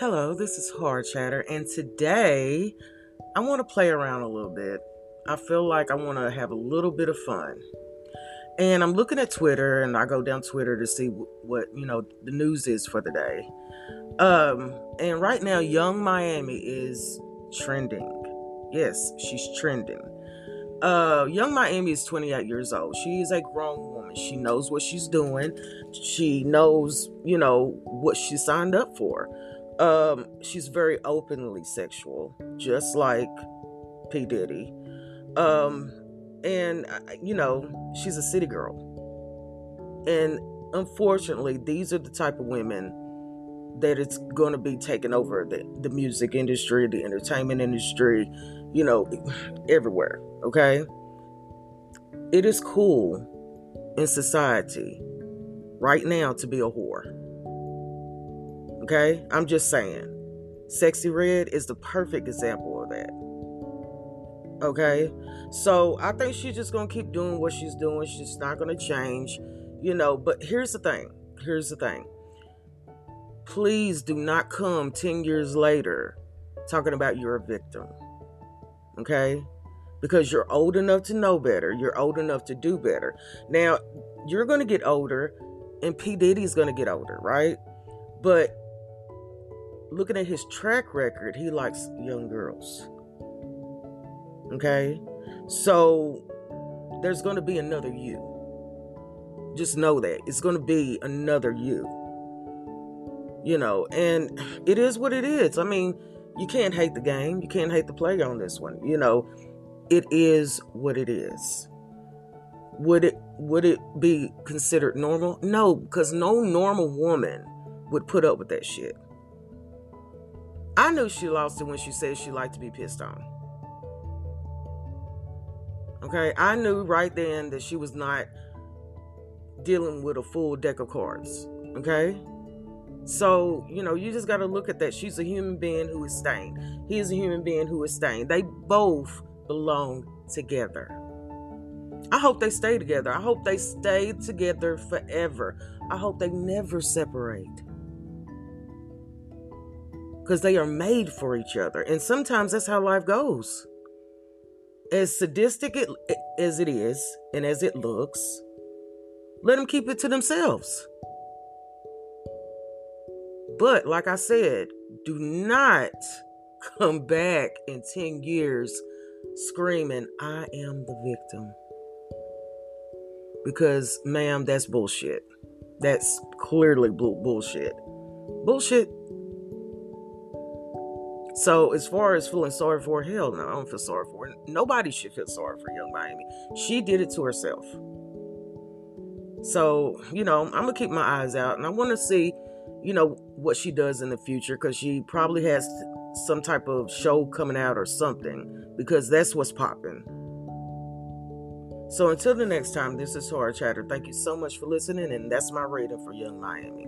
Hello, this is Hard Chatter, and today I want to play around a little bit. I feel like I want to have a little bit of fun. And I'm looking at Twitter, and I go down Twitter to see what, you know, the news is for the day. Um, and right now, Yung Miami is trending. Yes, she's trending. Uh, Yung Miami is 28 years old. She is a grown woman. She knows what she's doing. She knows, you know, what she signed up for. Um, she's very openly sexual, just like P. Diddy. Um, and, uh, you know, she's a city girl. And unfortunately, these are the type of women that it's going to be taking over the, the music industry, the entertainment industry, you know, everywhere. Okay. It is cool in society right now to be a whore. Okay. I'm just saying. Sexyy Red is the perfect example of that. Okay. So I think she's just going to keep doing what she's doing. She's not going to change, you know. But here's the thing. Here's the thing. Please do not come 10 years later talking about you're a victim okay? Because you're old enough to know better, you're old enough to do better. Now, you're going to get older, and P. Diddy's going to get older, right? But looking at his track record, he likes young girls. Okay? So there's going to be another you. Just know that. It's going to be another you. You know, and it is what it is. I mean, you can't hate the game. You can't hate the player on this one. You know, it is what it is. Would it would it be considered normal? No, because no normal woman would put up with that shit. I knew she lost it when she said she liked to be pissed on. Okay, I knew right then that she was not dealing with a full deck of cards. Okay? So, you know, you just got to look at that. She's a human being who is stained. He is a human being who is stained. They both belong together. I hope they stay together. I hope they stay together forever. I hope they never separate. Because they are made for each other. And sometimes that's how life goes. As sadistic it, as it is and as it looks, let them keep it to themselves. But like I said, do not come back in 10 years screaming, I am the victim. Because, ma'am, that's bullshit. That's clearly bullshit. Bullshit. So, as far as feeling sorry for hell no, I don't feel sorry for her. Nobody should feel sorry for Yung Miami. She did it to herself. So, you know, I'm to keep my eyes out and I want to see you know, what she does in the future because she probably has some type of show coming out or something because that's what's popping. So until the next time, this is Hard Chatter. Thank you so much for listening, and that's my rating for Yung Miami.